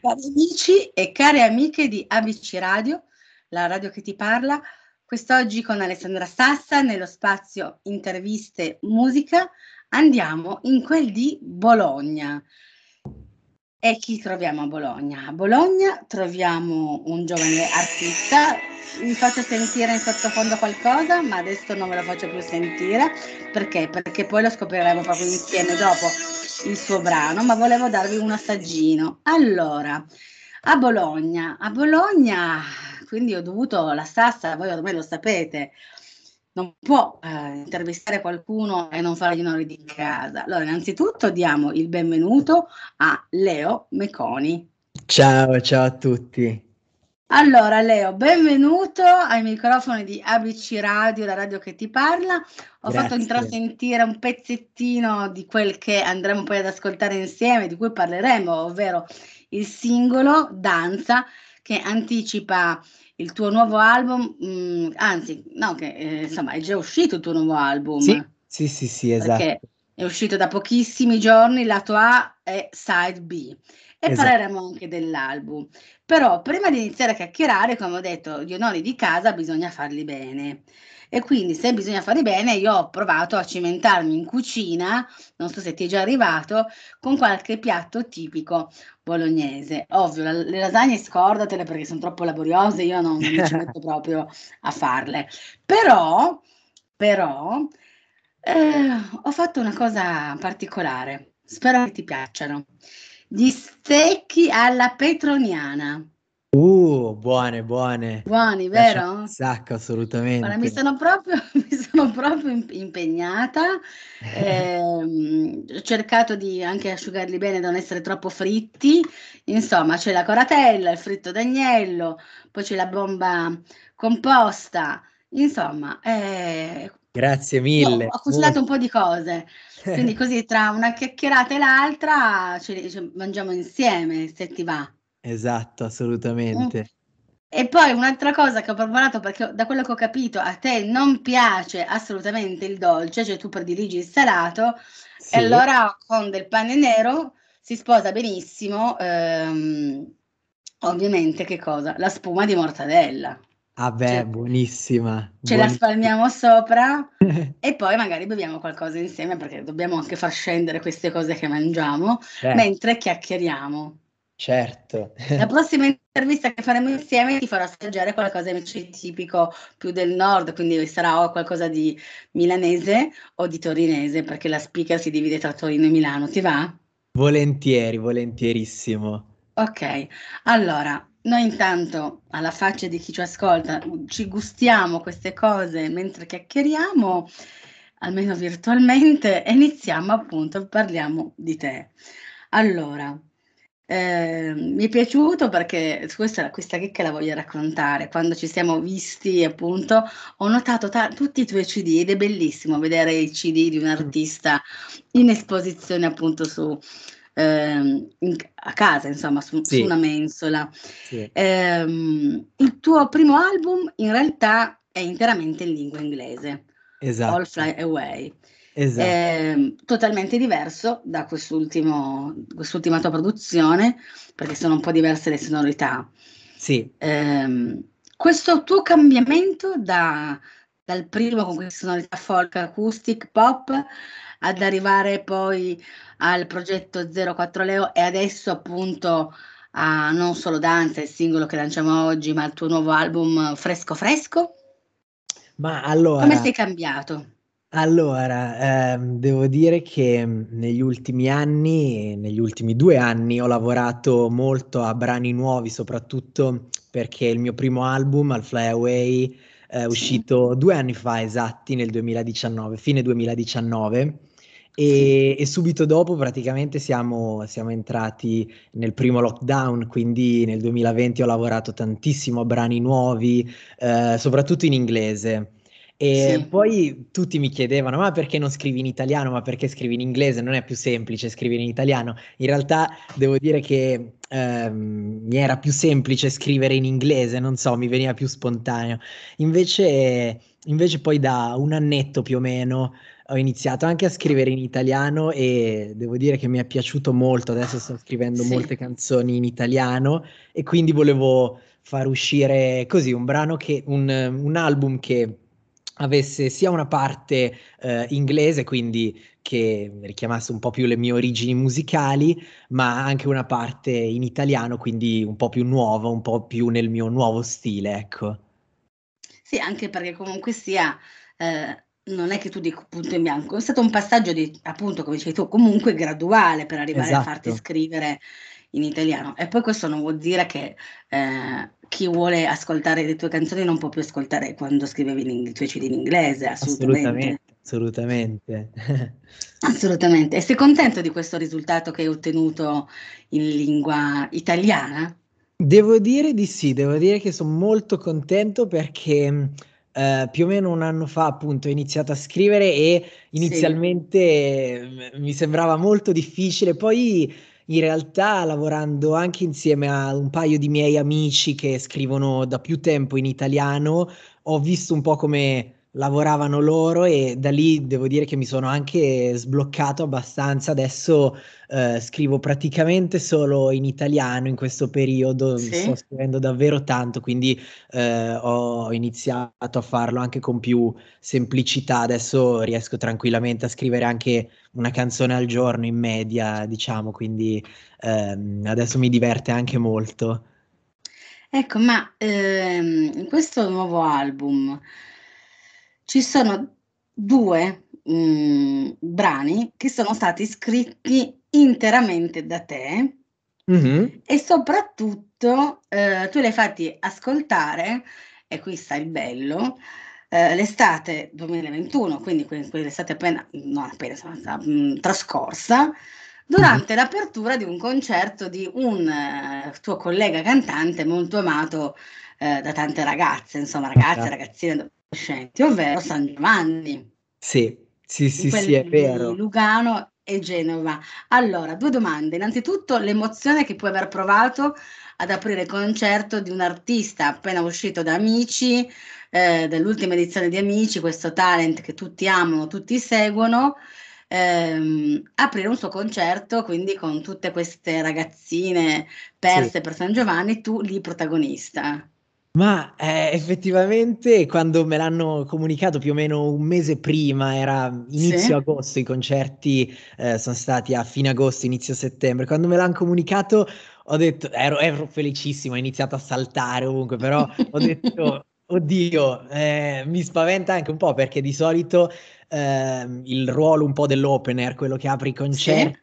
Cari amici e care amiche di ABC Radio, la radio che ti parla, quest'oggi con Alessandra Sassa nello spazio interviste musica andiamo in quel di Bologna. E chi troviamo a Bologna? A Bologna troviamo un giovane artista, vi faccio sentire in sottofondo qualcosa, ma adesso non ve lo faccio più sentire, perché? Perché poi lo scopriremo proprio insieme dopo il suo brano, ma volevo darvi un assaggino. Allora, a Bologna, a Bologna, quindi ho dovuto, la Sassa, voi ormai lo sapete, non può eh, intervistare qualcuno e non fare gli onori di casa. Allora, innanzitutto diamo il benvenuto a Leo Meconi. Ciao, ciao a tutti. Allora, Leo, benvenuto ai microfoni di ABC Radio, la radio che ti parla. Ho Grazie. fatto intrasentire un pezzettino di quel che andremo poi ad ascoltare insieme, di cui parleremo, ovvero il singolo Danza che anticipa il tuo nuovo album, mh, anzi, no, che eh, insomma è già uscito il tuo nuovo album. Sì, sì, sì, sì, esatto. Perché è uscito da pochissimi giorni, lato A e side B. E Esatto. parleremo anche dell'album. Però prima di iniziare a chiacchierare, come ho detto, gli onori di casa bisogna farli bene. E quindi se bisogna farli bene, io ho provato a cimentarmi in cucina, non so se ti è già arrivato, con qualche piatto tipico bolognese. Ovvio, la- le lasagne scordatele perché sono troppo laboriose, io non, non mi ci metto proprio a farle. Però, però, eh, ho fatto una cosa particolare, spero che ti piacciono. Gli stecchi alla petroniana. Uh, buone, buone. Buoni, vero? Un sacco, Guarda, mi assolutamente. sono proprio, mi sono proprio imp- impegnata, ehm, ho cercato di anche asciugarli bene da non essere troppo fritti, insomma c'è la coratella, il fritto d'agnello, poi c'è la bomba composta, insomma, eh, Grazie io ho mille. ho cucinato un po' di cose, quindi così tra una chiacchierata e l'altra li- ce- mangiamo insieme, se ti va. Esatto, Mm. assolutamente. E poi un'altra cosa che ho preparato, perché da quello che ho capito a te non piace assolutamente il dolce, cioè tu prediligi il salato, e Sì. allora con del pane nero si sposa benissimo, ehm, ovviamente che cosa? La spuma di mortadella. Ah beh, Ce, buonissima, ce la buonissima. spalmiamo sopra e poi magari beviamo qualcosa insieme, perché dobbiamo anche far scendere queste cose che mangiamo Certo, mentre chiacchieriamo. certo. La prossima intervista che faremo insieme ti farò assaggiare qualcosa invece tipico più del nord, quindi sarà o qualcosa di milanese o di torinese, perché la speaker si divide tra Torino e Milano. Ti va? Volentieri, volentierissimo. Ok, allora, noi intanto, alla faccia di chi ci ascolta, ci gustiamo queste cose mentre chiacchieriamo, almeno virtualmente, e iniziamo appunto, parliamo di te. Allora, eh, mi è piaciuto perché questa, questa chicca la voglio raccontare. Quando ci siamo visti, appunto, ho notato ta- tutti i tuoi CD ed è bellissimo vedere i CD di un artista in esposizione appunto su, ehm, in- a casa, insomma, su, su Sì, una mensola. sì. Ehm, il tuo primo album in realtà è interamente in lingua inglese, All Esatto, Fly Away. esatto. Ehm, totalmente diverso da quest'ultimo, quest'ultima tua produzione, perché sono un po' diverse le sonorità. Sì. Ehm, questo tuo cambiamento da- dal primo con queste sonorità folk, acoustic, pop, ad arrivare poi al progetto 04 Leo e adesso appunto a non solo Danza, il singolo che lanciamo oggi, ma al tuo nuovo album Fresco Fresco, Ma come allora, sei cambiato? allora, ehm, devo dire che negli ultimi anni, negli ultimi due anni, ho lavorato molto a brani nuovi, soprattutto perché il mio primo album, Al Fly Away, è Sì, uscito due anni fa esatti, nel 2019, fine 2019. E, e subito dopo praticamente siamo, siamo entrati nel primo lockdown, quindi nel 2020 ho lavorato tantissimo a brani nuovi, eh, soprattutto in inglese. E sì, poi tutti mi chiedevano, ma perché non scrivi in italiano? Ma perché scrivi in inglese? Non è più semplice scrivere in italiano. In realtà devo dire che ehm, mi era più semplice scrivere in inglese, non so, mi veniva più spontaneo. Invece, invece poi da un annetto più o meno ho iniziato anche a scrivere in italiano e devo dire che mi è piaciuto molto. Adesso sto scrivendo sì. molte canzoni in italiano e quindi volevo far uscire così un brano che un, un album che avesse sia una parte eh, inglese, quindi che richiamasse un po' più le mie origini musicali, ma anche una parte in italiano, quindi un po' più nuova, un po' più nel mio nuovo stile, ecco. Sì, anche perché comunque sia, eh, non è che tu dico punto in bianco, è stato un passaggio di, appunto, come dicevi tu, comunque graduale per arrivare esatto. a farti esatto. scrivere in italiano. E poi questo non vuol dire che eh, chi vuole ascoltare le tue canzoni non può più ascoltare quando scrivevi i tuoi CD in inglese, assolutamente. Assolutamente. Assolutamente. E sei contento di questo risultato che hai ottenuto in lingua italiana? Devo dire di sì, devo dire che sono molto contento perché eh, più o meno un anno fa appunto ho iniziato a scrivere e inizialmente sì. mi sembrava molto difficile, poi in realtà lavorando anche insieme a un paio di miei amici che scrivono da più tempo in italiano, ho visto un po' come lavoravano loro e da lì devo dire che mi sono anche sbloccato abbastanza. Adesso eh, scrivo praticamente solo in italiano in questo periodo, sì. sto scrivendo davvero tanto, quindi eh, ho iniziato a farlo anche con più semplicità. Adesso riesco tranquillamente a scrivere anche una canzone al giorno in media, diciamo, quindi ehm, adesso mi diverte anche molto. Ecco, ma ehm, in questo nuovo album ci sono due mh, brani che sono stati scritti interamente da te mm-hmm. e soprattutto eh, tu li hai fatti ascoltare, e qui sta il bello, eh, l'estate 2021, quindi quell'estate appena, non appena, mh, trascorsa, durante mm-hmm. l'apertura di un concerto di un uh, tuo collega cantante molto amato uh, da tante ragazze, insomma ragazze, ragazzine, conoscenti, ovvero San Giovanni. Sì, sì, sì, sì, è vero. Lugano e Genova. Allora, due domande. Innanzitutto, l'emozione che puoi aver provato ad aprire il concerto di un artista appena uscito da Amici, eh, dell'ultima edizione di Amici, questo talent che tutti amano, tutti seguono. Ehm, aprire un suo concerto quindi con tutte queste ragazzine perse sì. per San Giovanni, tu lì protagonista. Ma, ehm, effettivamente quando me l'hanno comunicato più o meno un mese prima, era inizio Sì. agosto, i concerti, ehm, son stati a fine agosto, inizio settembre. Quando me l'han comunicato ho detto ero ero felicissimo, ho iniziato a saltare ovunque, però ho detto: "Oddio", ehm, mi spaventa anche un po' perché di solito, ehm, il ruolo un po' dell'opener, quello che apre i Sì.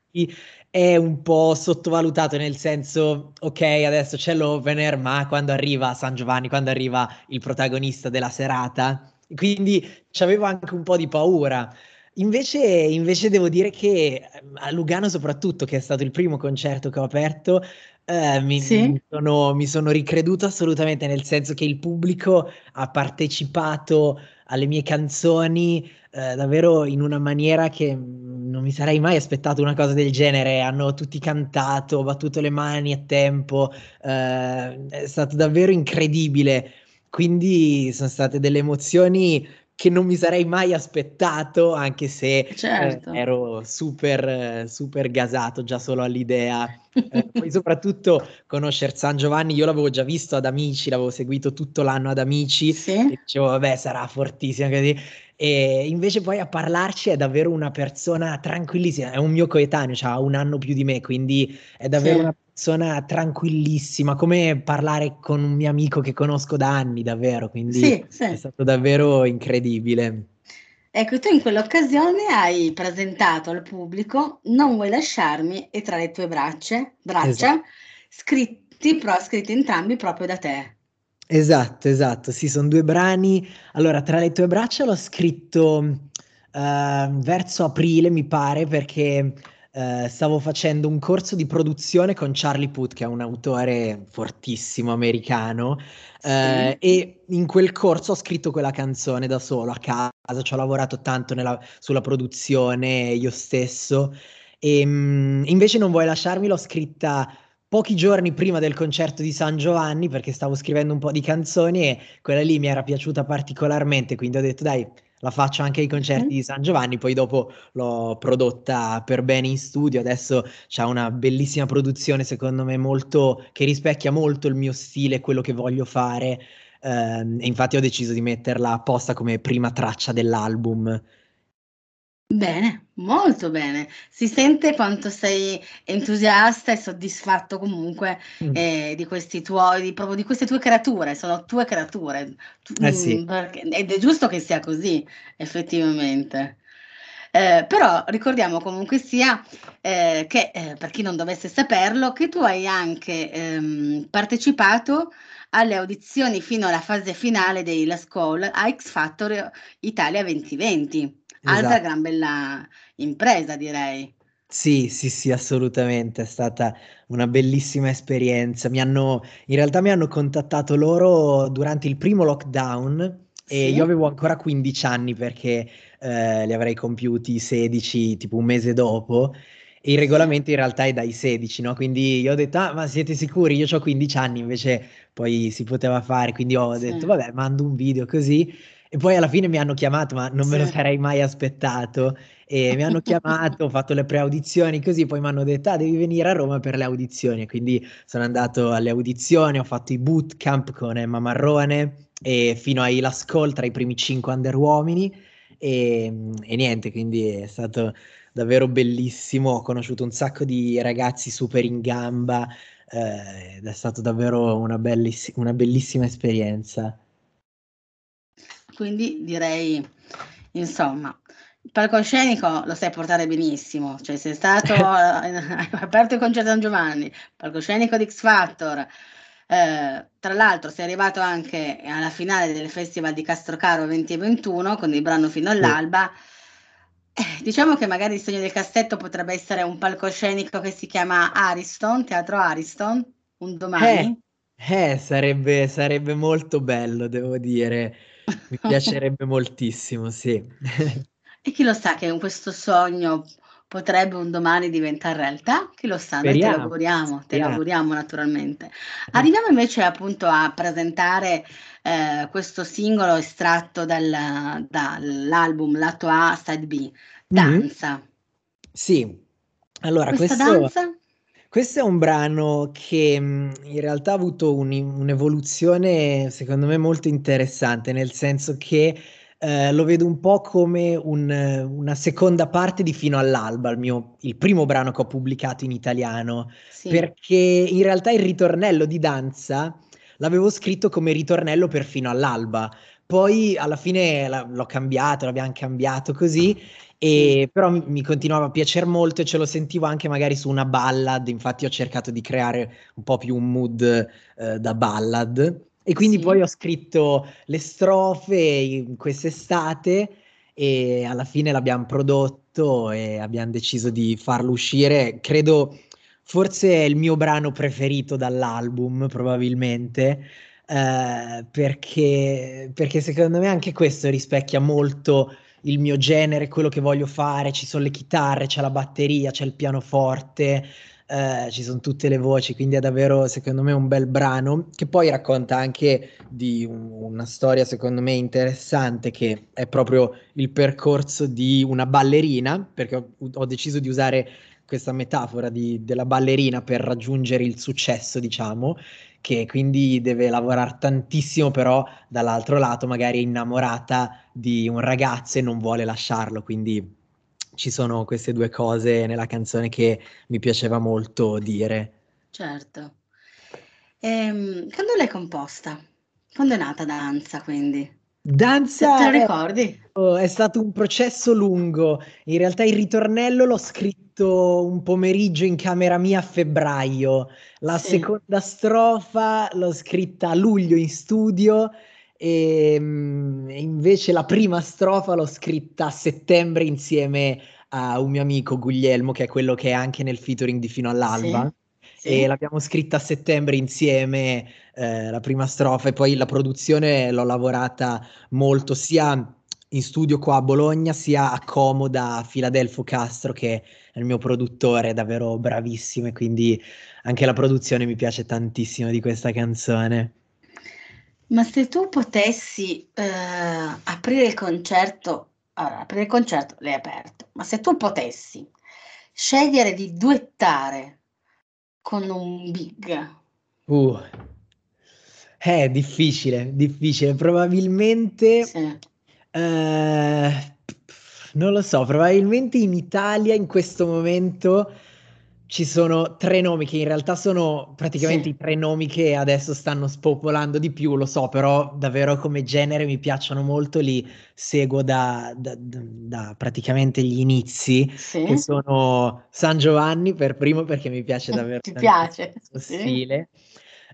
È un po' sottovalutato, nel senso, ok, adesso c'è l'opener, ma quando arriva San Giovanni, quando arriva il protagonista della serata, quindi c'avevo anche un po' di paura. Invece, invece devo dire che ehm, a Lugano soprattutto, che è stato il primo concerto che ho aperto, eh, mi, sì. mi, sono, mi sono ricreduto assolutamente, nel senso che il pubblico ha partecipato alle mie canzoni eh, davvero in una maniera che non mi sarei mai aspettato una cosa del genere. Hanno tutti cantato, battuto le mani a tempo, eh, è stato davvero incredibile. Quindi sono state delle emozioni che non mi sarei mai aspettato, anche se eh, certo. eh, ero super, super gasato già solo all'idea. Eh, poi soprattutto conoscere San Giovanni, io l'avevo già visto ad Amici, l'avevo seguito tutto l'anno ad Amici, sì. dicevo vabbè sarà fortissimo, così. E invece poi a parlarci è davvero una persona tranquillissima, è un mio coetaneo, ha un anno più di me, quindi è davvero sì. una persona tranquillissima, come parlare con un mio amico che conosco da anni, davvero, quindi sì, sì. è stato davvero incredibile. Ecco, tu in quell'occasione hai presentato al pubblico Non vuoi lasciarmi e tra le tue braccia, braccia esatto. scritti, però, scritti entrambi proprio da te. Esatto, esatto, sì, son 2 brani. Allora, "Tra le tue braccia" l'ho scritto, uhm, verso aprile mi pare, perché, uhm, stavo facendo un corso di produzione con Charlie Puth, che è un autore fortissimo americano, Sì. uhm, e in quel corso ho scritto quella canzone da solo a casa, ci ho lavorato tanto nella sulla produzione io stesso. Ehm, invece "Non vuoi lasciarmi" l'ho scritta pochi giorni prima del concerto di San Giovanni, perché stavo scrivendo un po' di canzoni e quella lì mi era piaciuta particolarmente, quindi ho detto: "Dai, la faccio anche ai concerti mm. di San Giovanni, poi dopo l'ho prodotta per bene in studio, adesso c'è una bellissima produzione secondo me molto, che rispecchia molto il mio stile, quello che voglio fare ehm, e infatti ho deciso di metterla apposta come prima traccia dell'album. Bene, molto bene. Si sente quanto sei entusiasta e soddisfatto comunque mm. eh, di questi tuoi, di, proprio di queste tue creature, sono tue creature. Eh sì. Mm, perché, ed è giusto che sia così, effettivamente. Eh, però ricordiamo comunque sia eh, che, eh, per chi non dovesse saperlo, che tu hai anche ehm, partecipato alle audizioni fino alla fase finale dei Last Call a X Factor Italia 2020. Altra esatto. gran bella impresa, direi. Sì, sì, sì, assolutamente, è stata una bellissima esperienza. Mi hanno, in realtà mi hanno contattato loro durante il primo lockdown e io avevo ancora 15 anni perché eh, li avrei compiuti 16, tipo un mese dopo. E il regolamento in realtà è dai 16, no? Quindi io ho detto, ah, ma siete sicuri? Io ho 15 anni, invece poi si poteva fare, quindi ho sì. detto, vabbè, mando un video così. E poi alla fine mi hanno chiamato, ma non me lo sarei mai aspettato. E mi hanno chiamato, ho fatto le pre-audizioni così, poi mi hanno detto, ah, devi venire a Roma per le audizioni. E quindi sono andato alle audizioni, ho fatto i bootcamp con Emma Marrone e fino ai Last Call tra i primi cinque under uomini. E, e niente, quindi è stato davvero bellissimo. Ho conosciuto un sacco di ragazzi super in gamba eh, ed è stata davvero una, belliss- una bellissima esperienza. Quindi direi, insomma, il palcoscenico lo sai portare benissimo, cioè sei stato, hai aperto il concerto San Giovanni, palcoscenico di X Factor, eh, tra l'altro sei arrivato anche alla finale del Festival di Castrocaro 2021 con il brano Fino all'alba. Eh, diciamo che magari il sogno del cassetto potrebbe essere un palcoscenico che si chiama Ariston, Teatro Ariston, un domani. Eh, eh sarebbe, sarebbe molto bello, devo dire. Mi piacerebbe moltissimo, sì. E chi lo sa che questo sogno potrebbe un domani diventare realtà? Chi lo sa, noi te lo auguriamo, te lo auguriamo naturalmente. Arriviamo invece appunto a presentare eh, questo singolo estratto dal, dall'album lato A, side B, mm-hmm. Danza. Mm-hmm. Sì, allora Questa questo... danza? Questo è un brano che mh, in realtà ha avuto un- un'evoluzione, secondo me, molto interessante, nel senso che eh, lo vedo un po' come un, una seconda parte di Fino all'alba, il mio, il primo brano che ho pubblicato in italiano, Sì. perché in realtà il ritornello di danza l'avevo scritto come ritornello per Fino all'alba. Poi alla fine l'ho cambiato, l'abbiamo cambiato così e però mi, continuava a piacere molto e ce lo sentivo anche magari su una ballad, infatti ho cercato di creare un po' più un mood eh, da ballad e quindi sì. poi ho scritto le strofe in quest'estate e alla fine l'abbiamo prodotto e abbiamo deciso di farlo uscire. Credo forse è il mio brano preferito dall'album, probabilmente. Eh, perché, perché secondo me anche questo rispecchia molto il mio genere, quello che voglio fare, ci sono le chitarre, c'è la batteria, c'è il pianoforte, eh, ci sono tutte le voci, quindi è davvero secondo me un bel brano che poi racconta anche di un, una storia secondo me interessante che è proprio il percorso di una ballerina, perché ho, ho deciso di usare questa metafora di, della ballerina per raggiungere il successo, diciamo, che quindi deve lavorare tantissimo, però dall'altro lato magari è innamorata di un ragazzo e non vuole lasciarlo, quindi ci sono queste due cose nella canzone che mi piaceva molto dire. Certo. Ehm, quando l'hai composta? Quando è nata Danza, quindi? Danza te lo ricordi? È, è stato un processo lungo. In realtà il ritornello l'ho scritto un pomeriggio in camera mia a febbraio. La sì. seconda strofa l'ho scritta a luglio in studio e, ehm, e invece la prima strofa l'ho scritta a settembre insieme a un mio amico Guglielmo, che è quello che è anche nel featuring di Fino all'Alba. Sì, sì. E l'abbiamo scritta a settembre insieme, eh, la prima strofa, e poi la produzione l'ho lavorata molto sia in studio qua a Bologna, sia a Comoda a Filadelfo Castro, che è il mio produttore, è davvero bravissimo, e quindi anche la produzione mi piace tantissimo di questa canzone. Ma se tu potessi eh, aprire il concerto, allora, aprire il concerto l'hai aperto, ma se tu potessi scegliere di duettare con un big. Uh, è difficile, difficile. Probabilmente, Sì. eh, non lo so, probabilmente in Italia in questo momento ci sono tre nomi che in realtà sono praticamente Sì. i tre nomi che adesso stanno spopolando di più, lo so, però davvero come genere mi piacciono molto, li seguo da, da- da- praticamente gli inizi, che Sì. sono San Giovanni per primo perché mi piace davvero Ti piace? Sì. stile.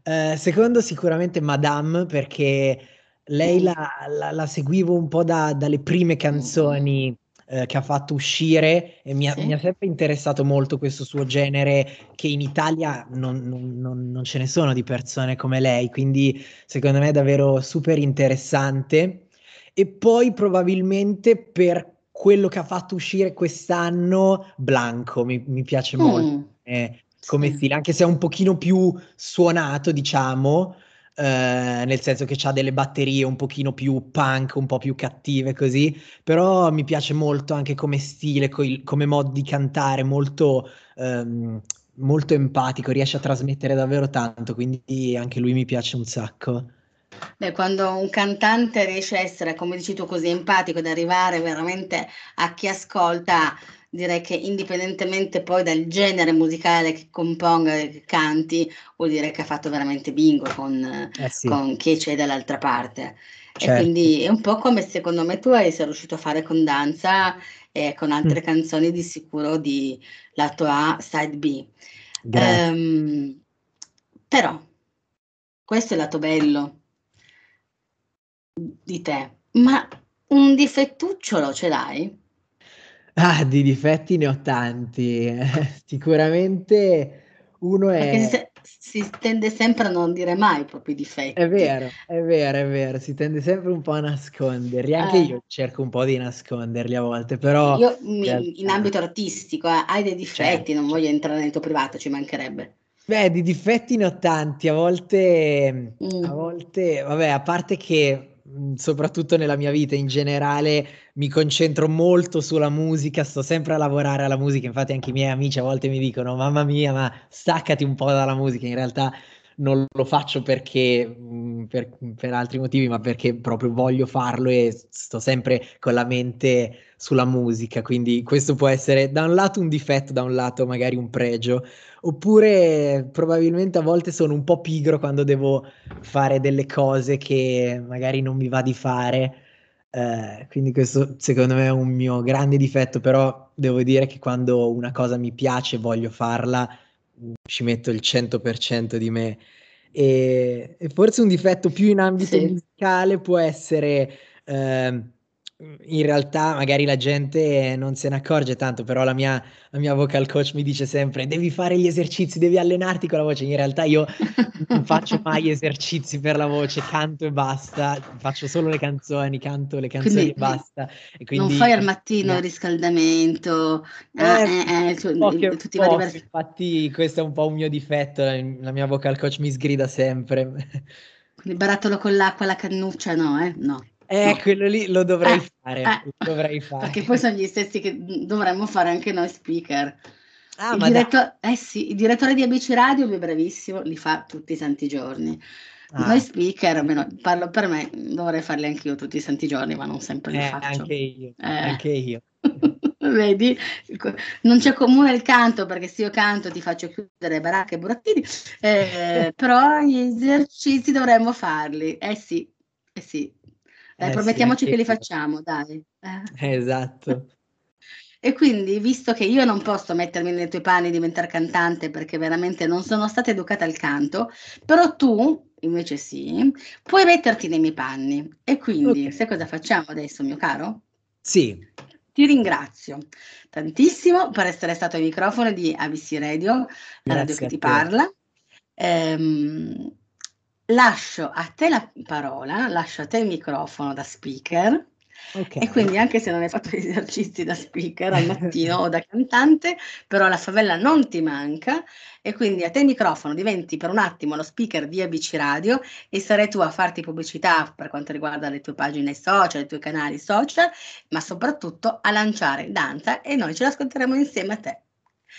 Eh, secondo sicuramente Madame perché lei Mm. la, la- la seguivo un po' da- dalle prime Mm. canzoni eh, che ha fatto uscire e mi ha, Sì. mi ha sempre interessato molto questo suo genere che in Italia non, non- non- non ce ne sono di persone come lei, quindi secondo me è davvero super interessante. E poi probabilmente per quello che ha fatto uscire quest'anno, Blanco, mi, mi piace molto Mm. eh, come Sì. stile, anche se è un pochino più suonato, diciamo, eh, nel senso che ha delle batterie un pochino più punk, un po' più cattive così, però mi piace molto anche come stile, coi- come modo di cantare, molto, ehm, molto empatico, riesce a trasmettere davvero tanto, quindi anche lui mi piace un sacco. Beh, quando un cantante riesce a essere, come dici tu, così empatico ed arrivare veramente a chi ascolta, direi che indipendentemente poi dal genere musicale che componga, che canti, vuol dire che ha fatto veramente bingo con, Eh sì, con chi c'è dall'altra parte. E certo. quindi è un po' come secondo me tu hai sei riuscito a fare con Danza e con Mm, altre canzoni di sicuro di lato A, side B. Ehm, però questo è il lato bello di te, ma un difettucciolo ce l'hai? Ah, di difetti ne ho tanti. Sicuramente uno Perché si, è... si tende sempre a non dire mai i propri È difetti. vero, è vero, è vero, si tende sempre un po' a nasconderli, anche Eh, io cerco un po' di nasconderli a volte, però io in mi- in ambito artistico eh, hai dei difetti, certo, non voglio entrare nel tuo privato, ci mancherebbe. Beh, di difetti ne ho tanti, a volte, a Mm, volte, vabbè, a parte che soprattutto nella mia vita in generale mi concentro molto sulla musica, sto sempre a lavorare alla musica, infatti anche i miei amici a volte mi dicono, mamma mia, ma staccati un po' dalla musica, in realtà non lo faccio perché, mh, per, per altri motivi, ma perché proprio voglio farlo e sto sempre con la mente sulla musica, quindi questo può essere da un lato un difetto, da un lato magari un pregio. Oppure probabilmente a volte sono un po' pigro quando devo fare delle cose che magari non mi va di fare. Eh, quindi questo secondo me è un mio grande difetto, però devo dire che quando una cosa mi piace voglio farla, ci metto il 100% di me. E, e forse un difetto più in ambito sì. musicale può essere, ehm, in realtà magari la gente non se ne accorge tanto, però la mia la mia vocal coach mi dice sempre: "Devi fare gli esercizi, devi allenarti con la voce". In realtà io non faccio mai esercizi per la voce, canto e basta, faccio solo le canzoni, canto le canzoni Quindi e basta. E non quindi fai al mattino il riscaldamento, eh, eh, eh, tu- tutti i vari infatti questo è un po' un mio difetto, la la mia vocal coach mi sgrida sempre. Quindi barattolo con l'acqua, la cannuccia, no, eh? No, Eh, quello lì lo dovrei Eh, fare, eh, lo dovrei perché fare. poi sono gli stessi che dovremmo fare anche noi speaker. Ah, Il ma dai. diretto- eh sì, il direttore di ABC Radio, lui è bravissimo, li fa tutti i santi giorni. Noi Ah. speaker, almeno parlo per me, dovrei farli anch'io tutti i santi giorni, ma non sempre li Eh, faccio. anche io, Eh. anche io. Vedi, non c'è comune il canto perché se io canto ti faccio chiudere baracche e burattini, eh, però gli esercizi dovremmo farli. Eh sì, eh sì. Eh sì, promettiamoci anche che li facciamo, dai. Eh. Esatto. E quindi, visto che io non posso mettermi nei tuoi panni e diventare cantante perché veramente non sono stata educata al canto, però tu, invece sì, puoi metterti nei miei panni. E quindi, Ok. sai cosa facciamo adesso, mio caro? Sì, Ti ringrazio tantissimo per essere stato ai microfoni di ABC Radio, la radio che ti parla. Ehm, lascio a te la parola, lascio a te il microfono da speaker Okay. E quindi anche se non hai fatto gli esercizi da speaker al mattino o da cantante, però la favela non ti manca e quindi a te il microfono diventi per un attimo lo speaker di ABC Radio e sarai tu a farti pubblicità per quanto riguarda le tue pagine social, i tuoi canali social, ma soprattutto a lanciare danza e noi ce l'ascolteremo insieme a te.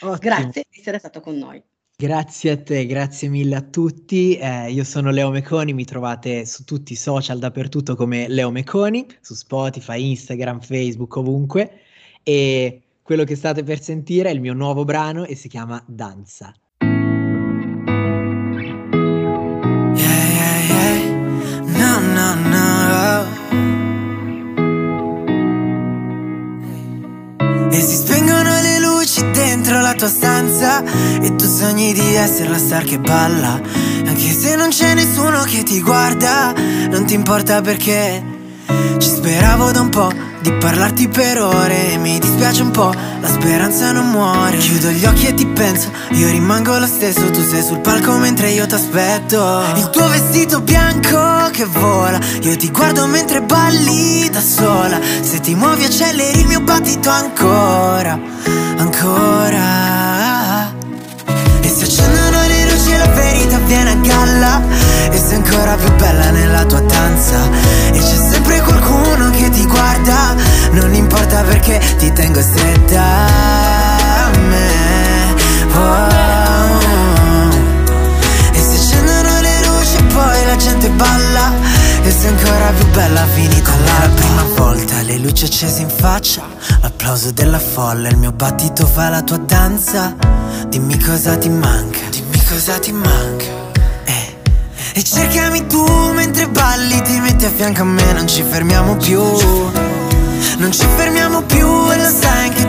Ottimo. Grazie di essere stato con noi. Grazie a te, grazie mille a tutti. Eh, io sono Leo Meconi, mi trovate su tutti i social dappertutto come Leo Meconi, su Spotify, Instagram, Facebook, ovunque. E quello che state per sentire è il mio nuovo brano e si chiama Danza. Tua stanza E tu sogni di essere la star che balla. Anche se non c'è nessuno che ti guarda Non ti importa perché. Ci speravo da un po' di parlarti per ore. Mi dispiace un po', la speranza non muore. Chiudo gli occhi e ti penso, io rimango lo stesso. Tu sei sul palco mentre io ti aspetto Il tuo vestito bianco che vola Io ti guardo mentre balli da sola. Se ti muovi acceleri il mio battito ancora Ancora più bella nella tua danza. E c'è sempre qualcuno che ti guarda Non importa perché ti tengo stretta a me. Oh. E se accendono le luci e poi la gente balla. E sei ancora più bella finita la prima volta Le luci accese in faccia L'applauso della folla Il mio battito fa la tua danza. Dimmi cosa ti manca Dimmi cosa ti manca e cercami tu mentre balli, ti metti a fianco a me, non ci fermiamo più. Non ci fermiamo più e lo sai anche